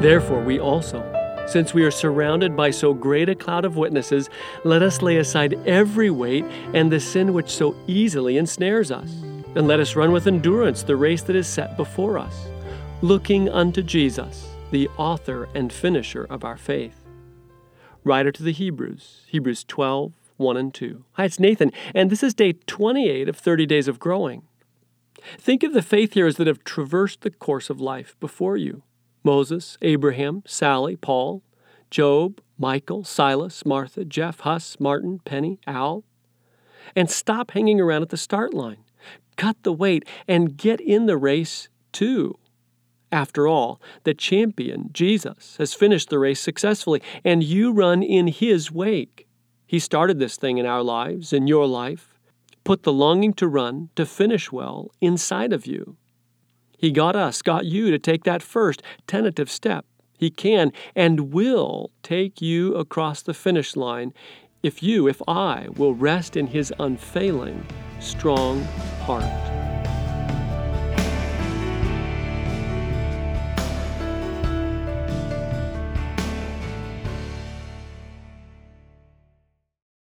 Therefore, we also, since we are surrounded by so great a cloud of witnesses, let us lay aside every weight and the sin which so easily ensnares us. And let us run with endurance the race that is set before us, looking unto Jesus, the author and finisher of our faith. Writer to the Hebrews, Hebrews 12, 1 and 2. Hi, it's Nathan, and this is day 28 of 30 days of growing. Think of the faith heroes that have traversed the course of life before you Moses, Abraham, Sally, Paul, Job, Michael, Silas, Martha, Jeff, Huss, Martin, Penny, Al. And stop hanging around at the start line. Cut the weight and get in the race too. After all, the champion, Jesus, has finished the race successfully, and you run in his wake. He started this thing in our lives, in your life, put the longing to run, to finish well, inside of you. He got us, got you to take that first tentative step. He can and will take you across the finish line if you, if I, will rest in His unfailing, strong heart.